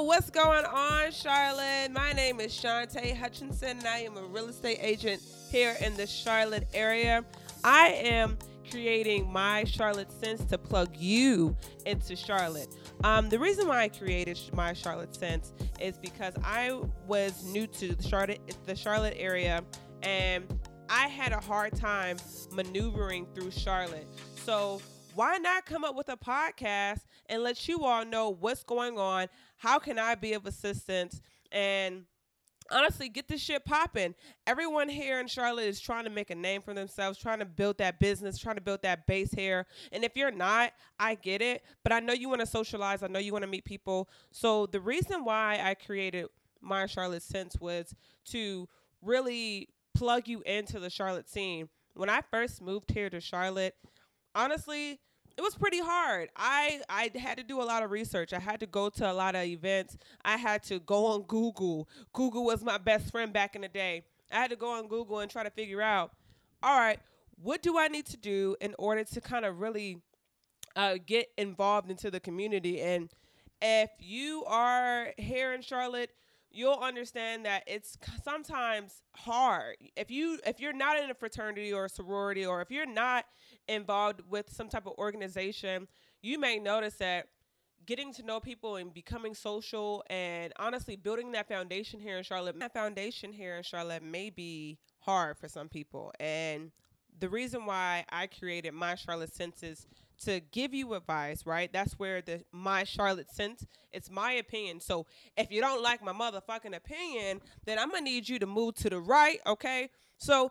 What's going on, Charlotte? My name is Shante Hutchinson, and I am a real estate agent here in the Charlotte area. I am creating my Charlotte Sense to plug you into Charlotte. Um, the reason why I created my Charlotte Sense is because I was new to the Charlotte, the Charlotte area, and I had a hard time maneuvering through Charlotte. So why not come up with a podcast and let you all know what's going on? How can I be of assistance? And honestly, get this shit popping. Everyone here in Charlotte is trying to make a name for themselves, trying to build that business, trying to build that base here. And if you're not, I get it. But I know you want to socialize. I know you want to meet people. So the reason why I created my Charlotte Sense was to really plug you into the Charlotte scene. When I first moved here to Charlotte, honestly, it was pretty hard. I I had to do a lot of research. I had to go to a lot of events. I had to go on Google. Google was my best friend back in the day. I had to go on Google and try to figure out, all right, what do I need to do in order to kind of really uh, get involved into the community? And if you are here in Charlotte, you'll understand that it's sometimes hard if you if you're not in a fraternity or a sorority or if you're not involved with some type of organization you may notice that getting to know people and becoming social and honestly building that foundation here in charlotte that foundation here in charlotte may be hard for some people and the reason why i created my charlotte senses to give you advice, right? That's where the my Charlotte sense. It's my opinion. So if you don't like my motherfucking opinion, then I'm gonna need you to move to the right, okay? So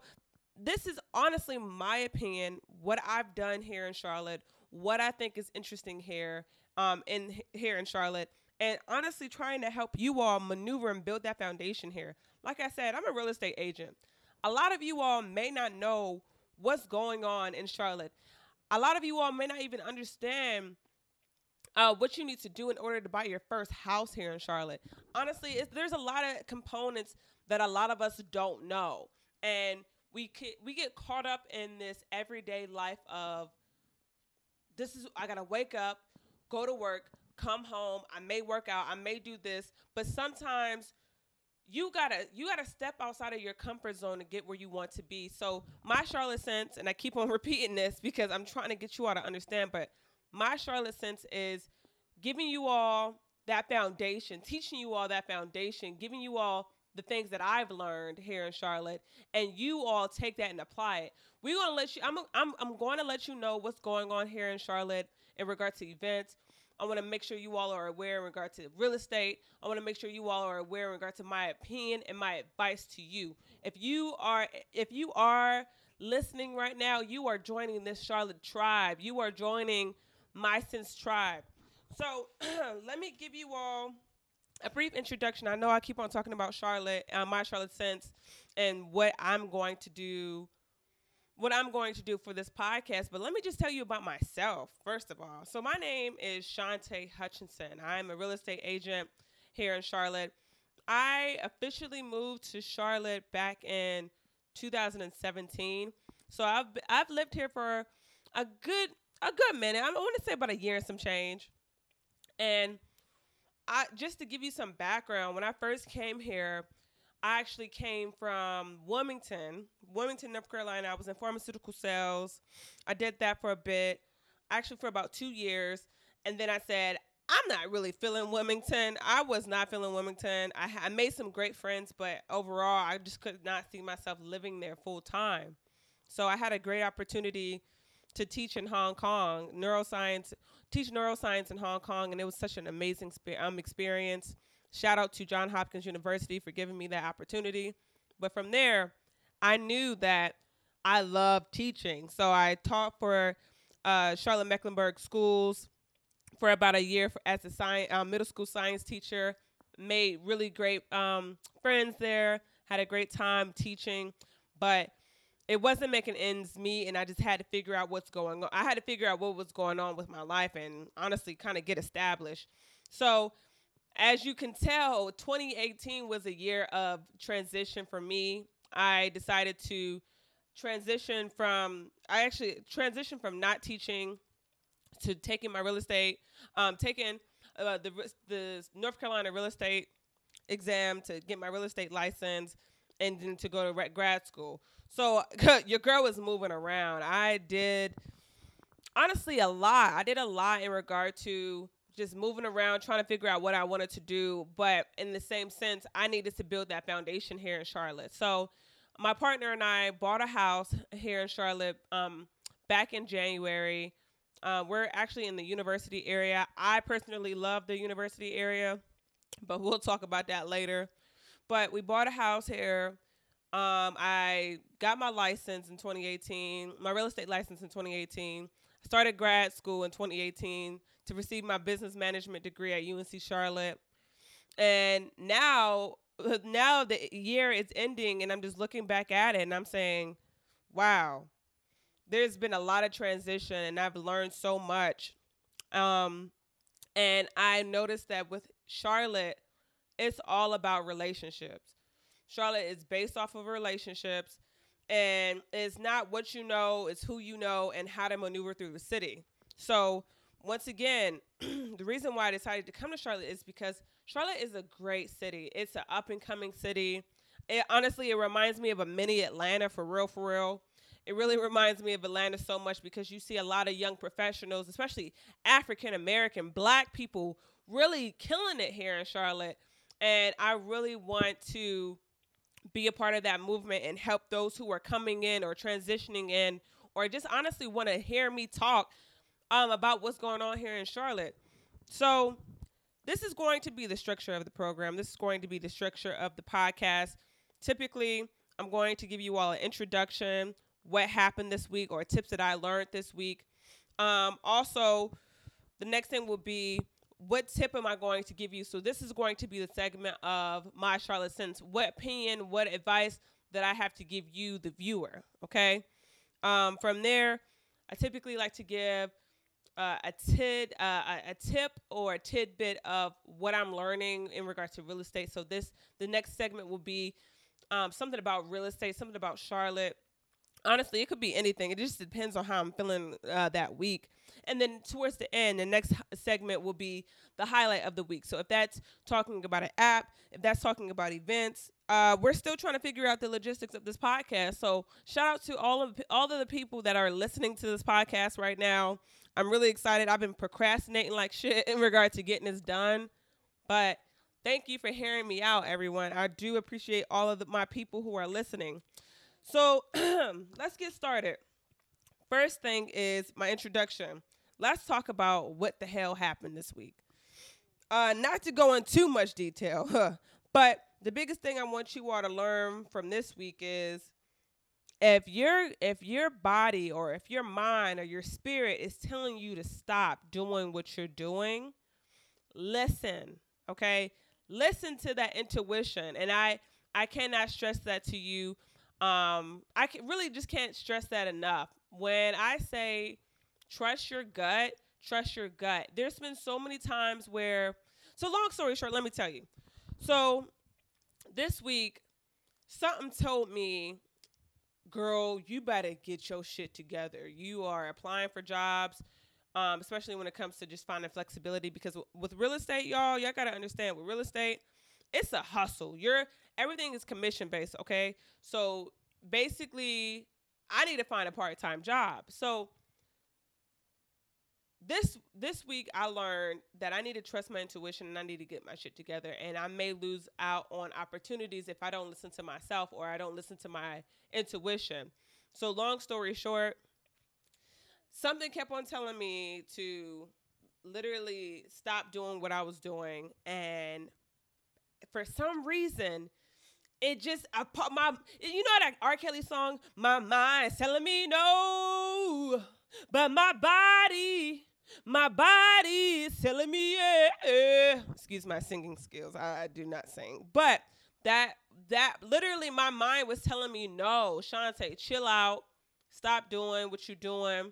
this is honestly my opinion, what I've done here in Charlotte, what I think is interesting here, um, in here in Charlotte, and honestly trying to help you all maneuver and build that foundation here. Like I said, I'm a real estate agent. A lot of you all may not know what's going on in Charlotte a lot of you all may not even understand uh, what you need to do in order to buy your first house here in Charlotte. Honestly, there's a lot of components that a lot of us don't know, and we we get caught up in this everyday life of this is I gotta wake up, go to work, come home. I may work out, I may do this, but sometimes you gotta you gotta step outside of your comfort zone to get where you want to be. So my Charlotte sense, and I keep on repeating this because I'm trying to get you all to understand, but my Charlotte sense is giving you all that foundation, teaching you all that foundation, giving you all the things that I've learned here in Charlotte, and you all take that and apply it. We're gonna let you. I'm I'm I'm going to let you know what's going on here in Charlotte in regard to events. I want to make sure you all are aware in regard to real estate. I want to make sure you all are aware in regard to my opinion and my advice to you. If you are if you are listening right now, you are joining this Charlotte tribe. You are joining my sense tribe. So let me give you all a brief introduction. I know I keep on talking about Charlotte, uh, my Charlotte sense, and what I'm going to do what I'm going to do for this podcast, but let me just tell you about myself, first of all. So, my name is Shante Hutchinson. I'm a real estate agent here in Charlotte. I officially moved to Charlotte back in 2017. So, I've, I've lived here for a good a good minute. I want to say about a year and some change. And I just to give you some background, when I first came here, I actually came from Wilmington, Wilmington, North Carolina. I was in pharmaceutical sales. I did that for a bit, actually for about two years. And then I said, I'm not really feeling Wilmington. I was not feeling Wilmington. I, I made some great friends, but overall, I just could not see myself living there full time. So I had a great opportunity to teach in Hong Kong, neuroscience, teach neuroscience in Hong Kong, and it was such an amazing um, experience. Shout out to John Hopkins University for giving me that opportunity. But from there, I knew that I loved teaching. So I taught for uh, Charlotte Mecklenburg schools for about a year for, as a science, uh, middle school science teacher. Made really great um, friends there. Had a great time teaching, but it wasn't making ends meet, and I just had to figure out what's going on. I had to figure out what was going on with my life, and honestly, kind of get established. So as you can tell, 2018 was a year of transition for me. I decided to transition from I actually transitioned from not teaching to taking my real estate, um, taking uh, the the North Carolina real estate exam to get my real estate license and then to go to grad school. So your girl was moving around. I did honestly a lot. I did a lot in regard to just moving around, trying to figure out what I wanted to do. But in the same sense, I needed to build that foundation here in Charlotte. So my partner and I bought a house here in Charlotte um, back in January. Uh, we're actually in the university area. I personally love the university area, but we'll talk about that later. But we bought a house here. Um, I got my license in 2018, my real estate license in 2018. Started grad school in 2018 to receive my business management degree at UNC Charlotte. And now now the year is ending and I'm just looking back at it and I'm saying, wow, there's been a lot of transition and I've learned so much. Um, and I noticed that with Charlotte, it's all about relationships. Charlotte is based off of relationships and it's not what you know, it's who you know and how to maneuver through the city. So once again, the reason why I decided to come to Charlotte is because Charlotte is a great city. It's an up and coming city. It honestly it reminds me of a mini Atlanta for real for real. It really reminds me of Atlanta so much because you see a lot of young professionals, especially African American, black people really killing it here in Charlotte. And I really want to be a part of that movement and help those who are coming in or transitioning in or just honestly want to hear me talk um, about what's going on here in Charlotte. So, this is going to be the structure of the program. This is going to be the structure of the podcast. Typically, I'm going to give you all an introduction, what happened this week, or tips that I learned this week. Um, also, the next thing will be what tip am I going to give you? So, this is going to be the segment of my Charlotte Sense. What opinion, what advice that I have to give you, the viewer. Okay. Um, from there, I typically like to give uh, a tid uh, a tip or a tidbit of what I'm learning in regards to real estate. So this the next segment will be um, something about real estate, something about Charlotte. Honestly, it could be anything. It just depends on how I'm feeling uh, that week. And then towards the end, the next segment will be the highlight of the week. So if that's talking about an app, if that's talking about events, uh, we're still trying to figure out the logistics of this podcast. So shout out to all of all of the people that are listening to this podcast right now. I'm really excited. I've been procrastinating like shit in regard to getting this done, but thank you for hearing me out, everyone. I do appreciate all of the, my people who are listening. So let's get started. First thing is my introduction. Let's talk about what the hell happened this week. Uh, not to go in too much detail, huh, but the biggest thing I want you all to learn from this week is if your if your body or if your mind or your spirit is telling you to stop doing what you're doing listen okay? Listen to that intuition. And i i cannot stress that to you. Um i can, really just can't stress that enough. When i say trust your gut trust your gut there's been so many times where so long story short let me tell you so this week something told me girl, you better get your shit together. You are applying for jobs, um, especially when it comes to just finding flexibility. Because w- with real estate, y'all, y'all gotta understand with real estate, it's a hustle. You're everything is commission based. Okay, so basically, I need to find a part time job. So this this week I learned that I need to trust my intuition and I need to get my shit together and I may lose out on opportunities if I don't listen to myself or I don't listen to my intuition. So long story short, something kept on telling me to literally stop doing what I was doing and for some reason it just I put my you know that R. Kelly song, My Mind's telling me no, but my body my body is telling me, yeah. Excuse my singing skills. I, I, do not sing. But that that literally my mind was telling me, no, Shante, chill out. Stop doing what you're doing.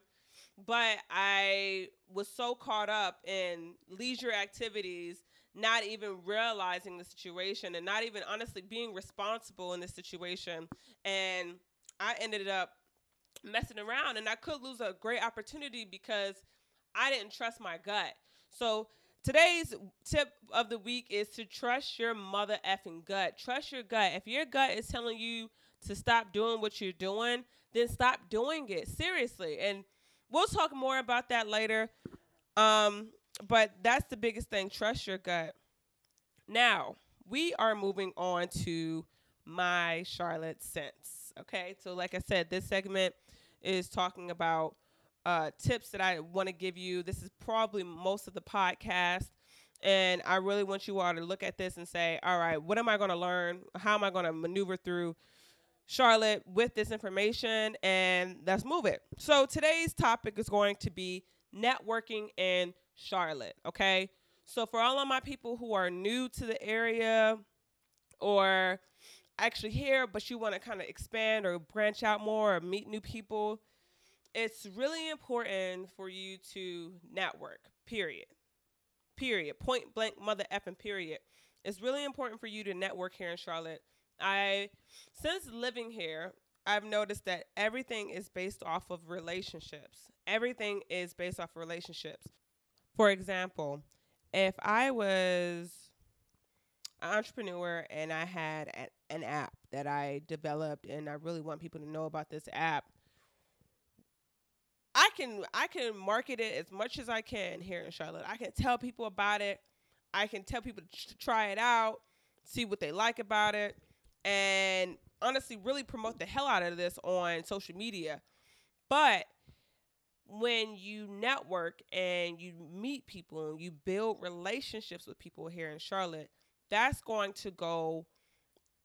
But I was so caught up in leisure activities, not even realizing the situation and not even honestly being responsible in this situation. And I ended up messing around and I could lose a great opportunity because – I didn't trust my gut. So today's tip of the week is to trust your mother effing gut. Trust your gut. If your gut is telling you to stop doing what you're doing, then stop doing it. Seriously. And we'll talk more about that later. Um, but that's the biggest thing. Trust your gut. Now, we are moving on to my Charlotte sense. Okay. So, like I said, this segment is talking about uh, tips that I want to give you. This is probably most of the podcast. And I really want you all to look at this and say, all right, what am I going to learn? How am I going to maneuver through Charlotte with this information? And let's move it. So today's topic is going to be networking in Charlotte. Okay. So for all of my people who are new to the area or actually here, but you want to kind of expand or branch out more or meet new people, it's really important for you to network, period. Period. Point blank, mother effing period. It's really important for you to network here in Charlotte. I, since living here, I've noticed that everything is based off of relationships. Everything is based off of relationships. For example, if I was an entrepreneur and I had an app that I developed and I really want people to know about this app, I can I can market it as much as I can here in Charlotte. I can tell people about it. I can tell people to try it out, see what they like about it, and honestly really promote the hell out of this on social media. But when you network and you meet people and you build relationships with people here in Charlotte, that's going to go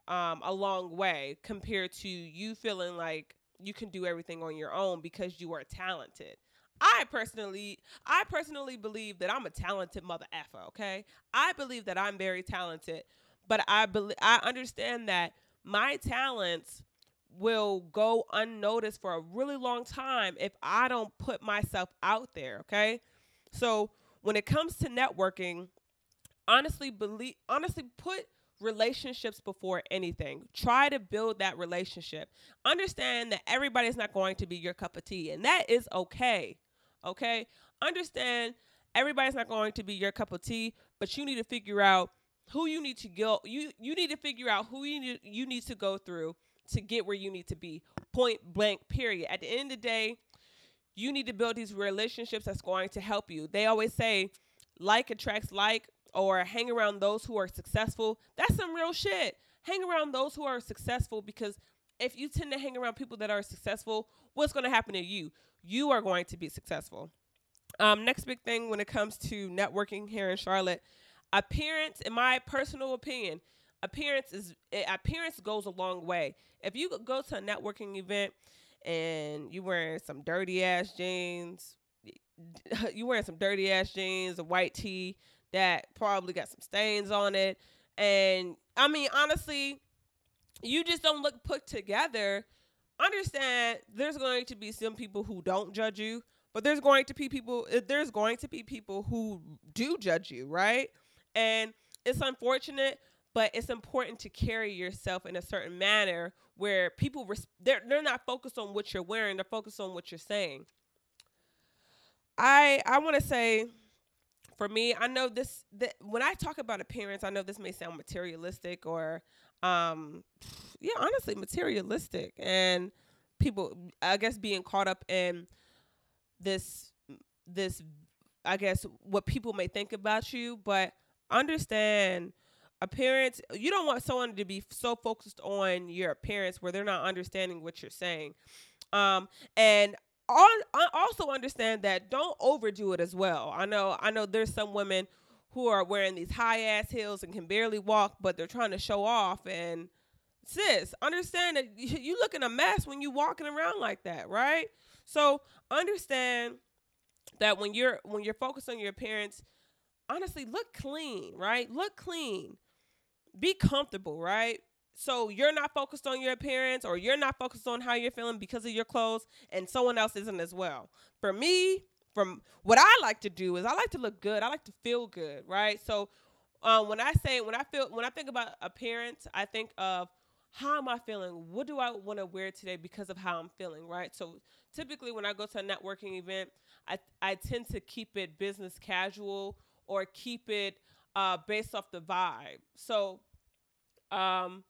um, a long way compared to you feeling like you can do everything on your own because you are talented. I personally, I personally believe that I'm a talented mother effer. Okay, I believe that I'm very talented, but I believe I understand that my talents will go unnoticed for a really long time if I don't put myself out there. Okay, so when it comes to networking, honestly believe, honestly put relationships before anything. Try to build that relationship. Understand that everybody's not going to be your cup of tea, and that is okay. Okay? Understand everybody's not going to be your cup of tea, but you need to figure out who you need to go you you need to figure out who you need, you need to go through to get where you need to be. Point blank period. At the end of the day, you need to build these relationships that's going to help you. They always say like attracts like, or hang around those who are successful, that's some real shit. Hang around those who are successful because if you tend to hang around people that are successful, what's going to happen to you? You are going to be successful. Um, next big thing when it comes to networking here in Charlotte, appearance, in my personal opinion, appearance is eh, appearance goes a long way. If you go to a networking event and you wearing some dirty ass jeans, you wearing some dirty ass jeans, a white tee, that probably got some stains on it. And I mean, honestly, you just don't look put together. Understand there's going to be some people who don't judge you, but there's going to be people eh, there's going to be people who do judge you, right? And it's unfortunate, but it's important to carry yourself in a certain manner where people res- they're they're not focused on what you're wearing, they're focused on what you're saying. I I want to say for me, I know this that when I talk about appearance, I know this may sound materialistic or um yeah, honestly materialistic. And people I guess being caught up in this this I guess what people may think about you, but understand appearance you don't want someone to be so focused on your appearance where they're not understanding what you're saying. Um and I also understand that don't overdo it as well. I know I know there's some women who are wearing these high ass heels and can barely walk, but they're trying to show off. And sis, understand that you looking a mess when you walking around like that, right? So understand that when you're when you're focused on your appearance, honestly, look clean, right? Look clean. Be comfortable, right? So you're not focused on your appearance or you're not focused on how you're feeling because of your clothes and someone else isn't as well. For me, from what I like to do is I like to look good. I like to feel good, right? So um, when I say when I feel when I think about appearance, I think of how am I feeling? What do I want to wear today because of how I'm feeling, right? So typically when I go to a networking event, I I tend to keep it business casual or keep it uh, based off the vibe. So, um,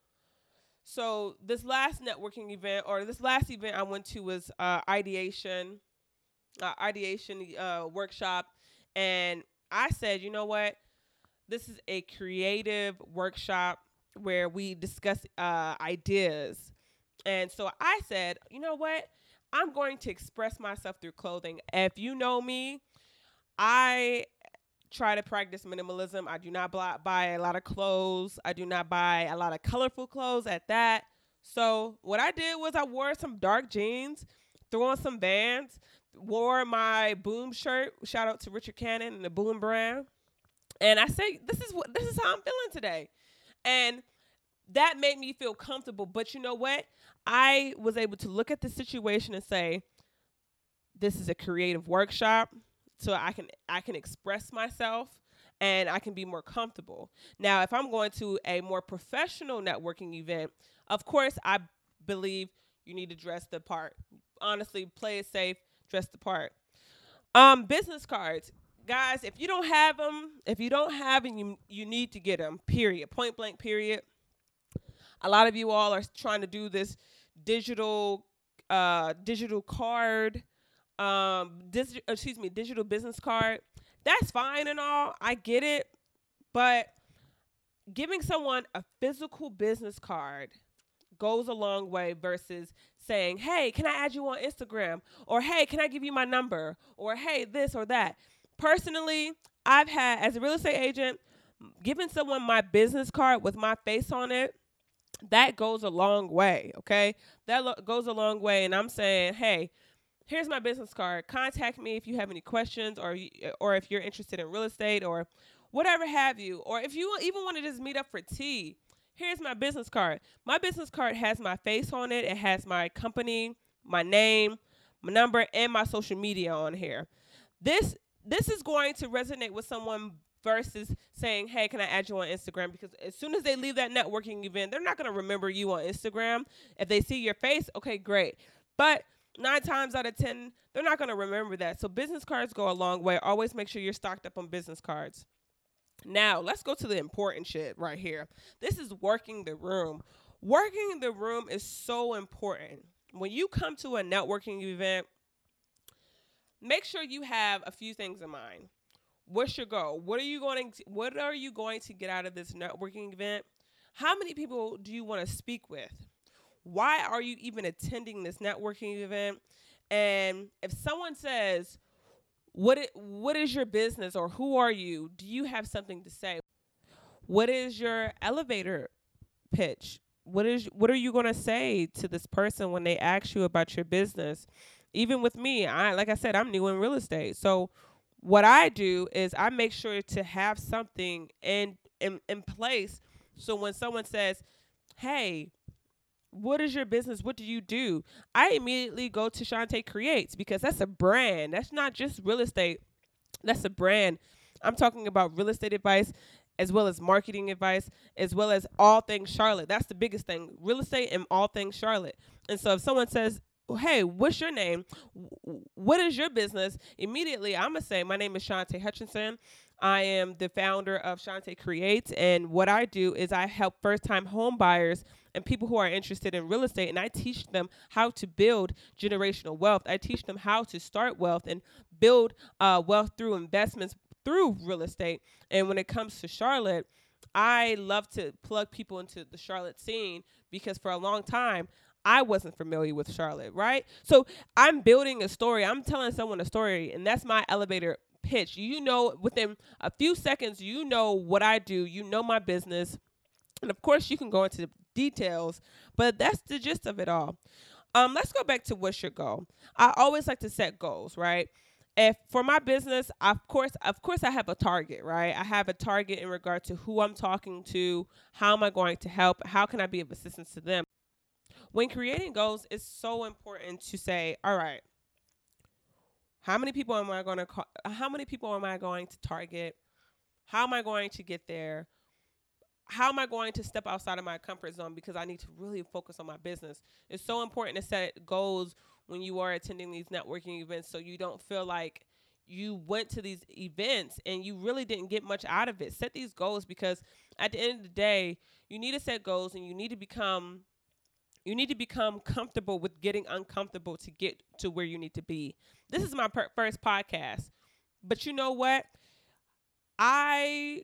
so this last networking event or this last event I went to was uh, ideation, uh, ideation uh, workshop, and I said, you know what, this is a creative workshop where we discuss uh, ideas, and so I said, you know what, I'm going to express myself through clothing. If you know me, I try to practice minimalism. I do not buy a lot of clothes. I do not buy a lot of colorful clothes at that. So what I did was I wore some dark jeans, threw on some Vans, wore my Boom shirt. Shout out to Richard Cannon and the Boom brand. And I say, this is what this is how I'm feeling today. And that made me feel comfortable. But you know what? I was able to look at the situation and say, this is a creative workshop so I can I can express myself and I can be more comfortable. Now, if I'm going to a more professional networking event, of course, I believe you need to dress the part. Honestly, play it safe, dress the part. Um, business cards, guys. If you don't have them, if you don't have them, you you need to get them. Period. Point blank. Period. A lot of you all are trying to do this digital uh, digital card um, dig- excuse me, digital business card. That's fine and all. I get it, but giving someone a physical business card goes a long way versus saying, "Hey, can I add you on Instagram?" or "Hey, can I give you my number?" or "Hey, this or that." Personally, I've had as a real estate agent, giving someone my business card with my face on it, that goes a long way, okay? That lo- goes a long way and I'm saying, "Hey, here's my business card. Contact me if you have any questions or or if you're interested in real estate or whatever have you. Or if you even want to just meet up for tea, here's my business card. My business card has my face on it. It has my company, my name, my number, and my social media on here. This this is going to resonate with someone versus saying, "Hey, can I add you on Instagram?" Because as soon as they leave that networking event, they're not going to remember you on Instagram. If they see your face, okay, great. But nine times out of ten, they're not going to remember that. So business cards go a long way. Always make sure you're stocked up on business cards. Now, let's go to the important shit right here. This is working the room. Working the room is so important. When you come to a networking event, make sure you have a few things in mind. What's your goal? What are you going to what are you going to get out of this networking event? How many people do you want to speak with? Why are you even attending this networking event? And if someone says, what it, what is your business or who are you? Do you have something to say? What is your elevator pitch? What is what are you going to say to this person when they ask you about your business? Even with me, I like I said, I'm new in real estate. So what I do is I make sure to have something in in, in place so when someone says, "Hey, what is your business? What do you do? I immediately go to Shante Creates because that's a brand. That's not just real estate. That's a brand. I'm talking about real estate advice as well as marketing advice, as well as all things Charlotte. That's the biggest thing. Real estate and all things Charlotte. And so if someone says, hey, what's your name? What is your business? Immediately, I'm going to say, my name is Shante Hutchinson. I am the founder of Shante Creates. And what I do is I help first time home buyers – and people who are interested in real estate and I teach them how to build generational wealth. I teach them how to start wealth and build uh, wealth through investments through real estate. And when it comes to Charlotte, I love to plug people into the Charlotte scene because for a long time I wasn't familiar with Charlotte, right? So I'm building a story. I'm telling someone a story, and that's my elevator pitch. You know, within a few seconds, you know what I do, you know my business. And of course, you can go into details, but that's the gist of it all. Um, let's go back to what's your goal. I always like to set goals, right? If for my business, of course, of course, I have a target, right? I have a target in regard to who I'm talking to, how am I going to help, how can I be of assistance to them. When creating goals, it's so important to say, all right, how many people am I going to call, how many people am I going to target? How am I going to get there? How am I going to step outside of my comfort zone because I need to really focus on my business? It's so important to set goals when you are attending these networking events so you don't feel like you went to these events and you really didn't get much out of it. Set these goals because at the end of the day, you need to set goals and you need to become you need to become comfortable with getting uncomfortable to get to where you need to be. This is my per- first podcast. But you know what? I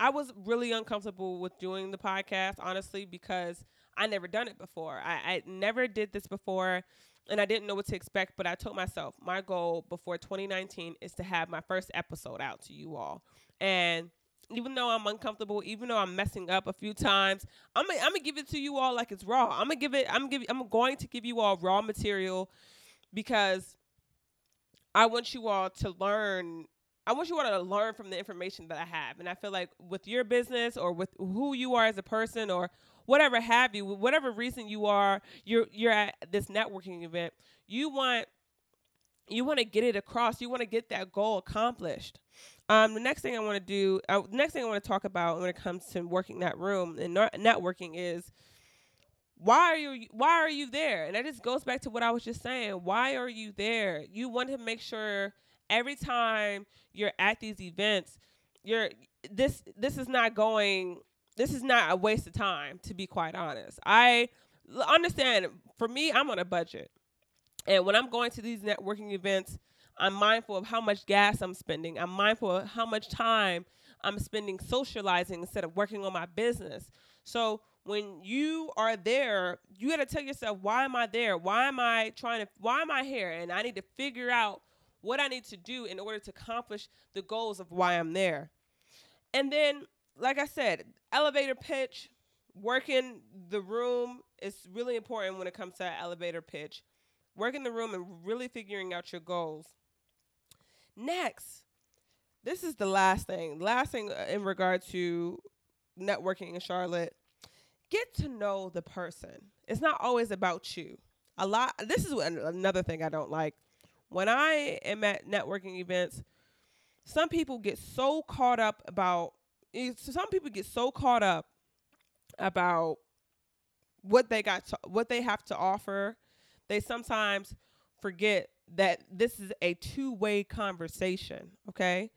I was really uncomfortable with doing the podcast honestly because I never done it before. I, I never did this before and I didn't know what to expect, but I told myself my goal before 2019 is to have my first episode out to you all. And even though I'm uncomfortable, even though I'm messing up a few times, I'm gonna, I'm give it to you all like it's raw. I'm gonna give it. I'm give. I'm going to give you all raw material because I want you all to learn. I want you all to learn from the information that I have, and I feel like with your business or with who you are as a person or whatever have you, whatever reason you are, you're you're at this networking event. You want you want to get it across. You want to get that goal accomplished. Um, the next thing I want to do, uh, the next thing I want to talk about when it comes to working that room and networking is why are you why are you there? And that just goes back to what I was just saying. Why are you there? You want to make sure every time you're at these events, you're this this is not going this is not a waste of time to be quite honest. I understand for me I'm on a budget. And when I'm going to these networking events, I'm mindful of how much gas I'm spending. I'm mindful of how much time I'm spending socializing instead of working on my business. So when you are there, you got to tell yourself, why am I there? Why am I trying to, why am I here? And I need to figure out what I need to do in order to accomplish the goals of why I'm there. And then, like I said, elevator pitch, working the room is really important when it comes to elevator pitch. Working the room and really figuring out your goals. Next, this is the last thing. Last thing uh, in regard to networking in Charlotte, get to know the person. It's not always about you. A lot. This is another thing I don't like. When I am at networking events, some people get so caught up about. Eh, some people get so caught up about what they got, to, what they have to offer. They sometimes forget that this is a two way conversation, okay?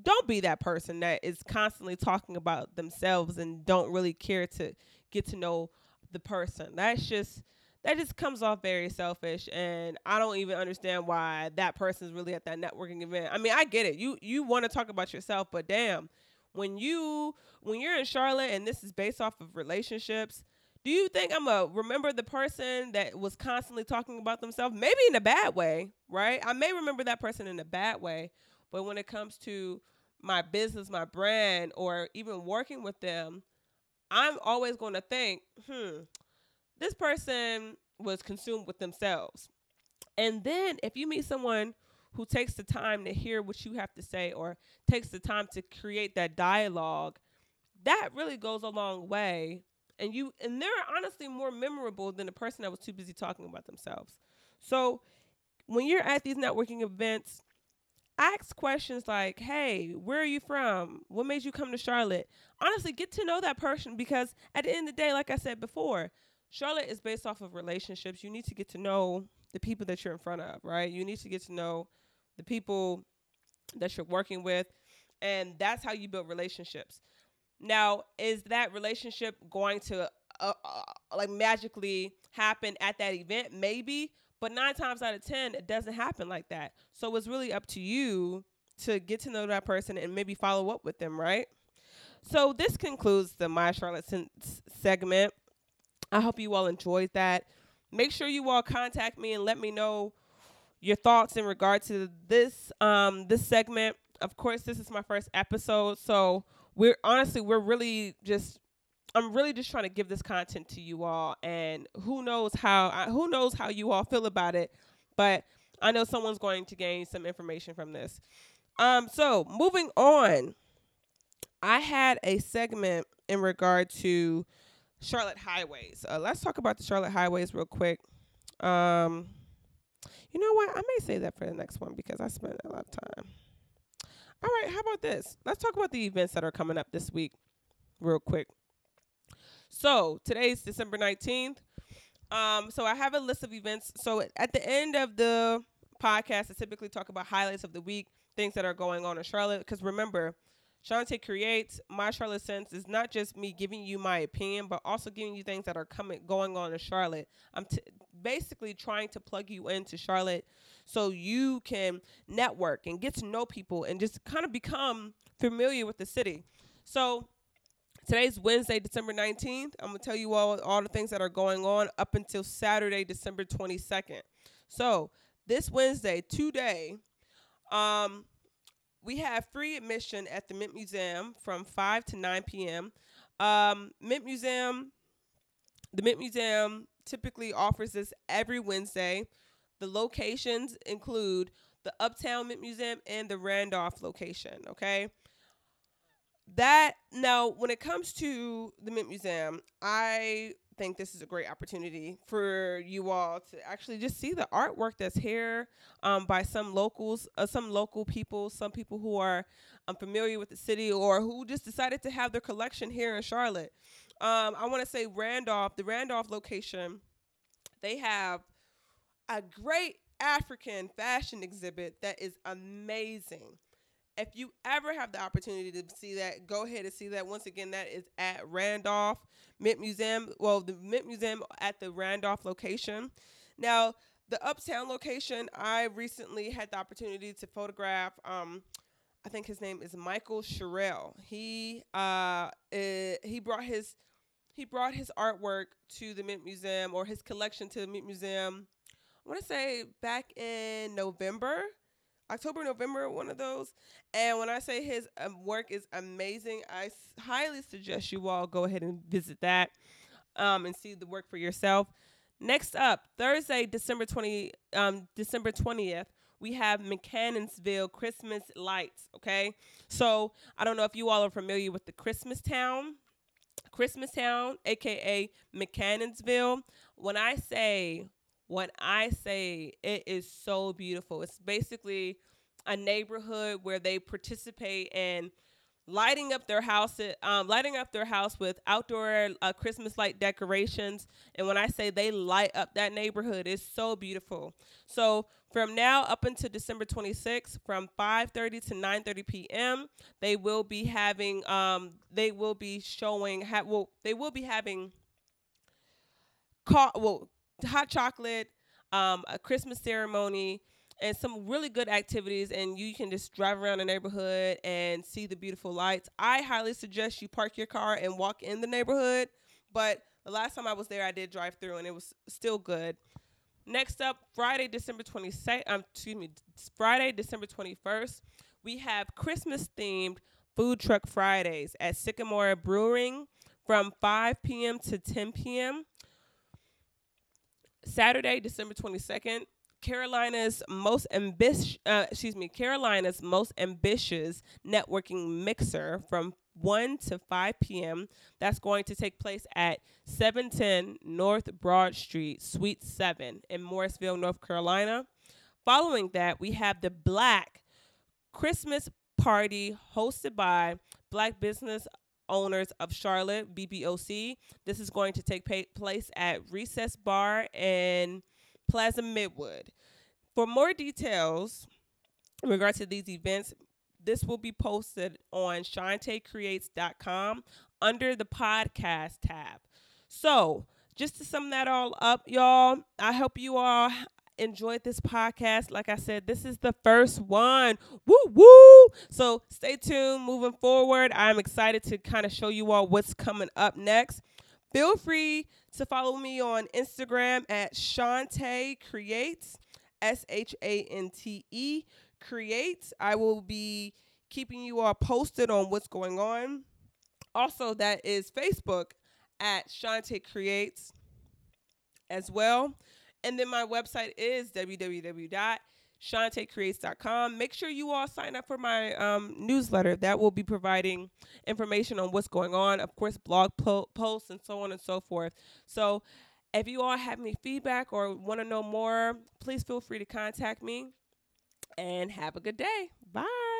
Don't be that person that is constantly talking about themselves and don't really care to get to know the person. That's just that just comes off very selfish and I don't even understand why that person is really at that networking event. I mean, I get it. You you want to talk about yourself, but damn, when you when you're in Charlotte and this is based off of relationships, do you think I'm a remember the person that was constantly talking about themselves? Maybe in a bad way, right? I may remember that person in a bad way, but when it comes to my business, my brand, or even working with them, I'm always going to think, hmm, this person was consumed with themselves. And then if you meet someone who takes the time to hear what you have to say or takes the time to create that dialogue, that really goes a long way and you and they're honestly more memorable than the person that was too busy talking about themselves. So when you're at these networking events, ask questions like, "Hey, where are you from? What made you come to Charlotte?" Honestly, get to know that person because at the end of the day, like I said before, Charlotte is based off of relationships. You need to get to know the people that you're in front of, right? You need to get to know the people that you're working with, and that's how you build relationships. Now, is that relationship going to uh, uh, like magically happen at that event? Maybe, but nine times out of ten, it doesn't happen like that. So it's really up to you to get to know that person and maybe follow up with them, right? So this concludes the My Charlotte segment. I hope you all enjoyed that. Make sure you all contact me and let me know your thoughts in regard to this um, this segment. Of course, this is my first episode, so we're honestly we're really just I'm really just trying to give this content to you all, and who knows how who knows how you all feel about it, but I know someone's going to gain some information from this. Um, so moving on, I had a segment in regard to Charlotte highways. Uh, let's talk about the Charlotte highways real quick. Um, you know what? I may say that for the next one because I spent a lot of time. All right, how about this? Let's talk about the events that are coming up this week, real quick. So today's December 19th. Um, so I have a list of events. So at the end of the podcast, I typically talk about highlights of the week, things that are going on in Charlotte. Because remember, Shante creates my Charlotte sense is not just me giving you my opinion, but also giving you things that are coming going on in Charlotte. I'm t- basically trying to plug you into Charlotte so you can network and get to know people and just kind of become familiar with the city. So today's Wednesday, December 19th. I'm gonna tell you all all the things that are going on up until Saturday, December 22nd. So this Wednesday, today, um, we have free admission at the Mint Museum from 5 to 9 p.m. Um, Mint Museum, the Mint Museum typically offers this every Wednesday. The locations include the Uptown Mint Museum and the Randolph location. Okay. That now, when it comes to the Mint Museum, I think this is a great opportunity for you all to actually just see the artwork that's here um, by some locals, uh, some local people, some people who are um, familiar with the city or who just decided to have their collection here in Charlotte. Um, I want to say Randolph, the Randolph location, they have a great African fashion exhibit that is amazing. If you ever have the opportunity to see that, go ahead and see that. Once again, that is at Randolph Mint Museum. Well, the Mint Museum at the Randolph location. Now, the Uptown location, I recently had the opportunity to photograph. Um, I think his name is Michael Sherrill. He uh, uh, he brought his he brought his artwork to the Mint Museum or his collection to the Mint Museum. I want to say back in November October, November, one of those. And when I say his um, work is amazing, I s- highly suggest you all go ahead and visit that um, and see the work for yourself. Next up, Thursday, December twenty, um, December twentieth, we have McAdenville Christmas lights. Okay, so I don't know if you all are familiar with the Christmas Town, Christmas Town, aka McAdenville. When I say when I say it is so beautiful, it's basically a neighborhood where they participate in lighting up their house, um, lighting up their house with outdoor uh, Christmas light decorations. And when I say they light up that neighborhood, it's so beautiful. So from now up until December 26th, from 5:30 to 9:30 p.m., they will be having, um, they will be showing, ha- well, they will be having, ca- well, hot chocolate, um, a Christmas ceremony, and some really good activities. And you can just drive around the neighborhood and see the beautiful lights. I highly suggest you park your car and walk in the neighborhood. But the last time I was there, I did drive through, and it was still good. Next up, Friday, December 22nd, um, excuse me, Friday, December 21st, we have Christmas themed food truck Fridays at Sycamore Brewing from 5 p.m. to 10 p.m. Saturday, December 22nd, Carolina's most ambitious, uh, excuse me, Carolina's most ambitious networking mixer from 1 to 5 p.m. That's going to take place at 710 North Broad Street, Suite 7 in Morrisville, North Carolina. Following that, we have the Black Christmas Party hosted by Black Business Owners of Charlotte, BBOC. This is going to take place at Recess Bar in Plaza Midwood. For more details in regards to these events, this will be posted on shantecreates.com under the podcast tab. So, just to sum that all up, y'all, I hope you all enjoyed this podcast. Like I said, this is the first one. Woo woo. So stay tuned moving forward. I'm excited to kind of show you all what's coming up next. Feel free to follow me on Instagram at Shante Creates, S H A N T E Creates. I will be keeping you all posted on what's going on. Also, that is Facebook at Shante Creates as well. And then my website is www.shantecreates.com. Make sure you all sign up for my um, newsletter. That will be providing information on what's going on, of course, blog po- posts and so on and so forth. So if you all have any feedback or want to know more, please feel free to contact me. And have a good day. Bye.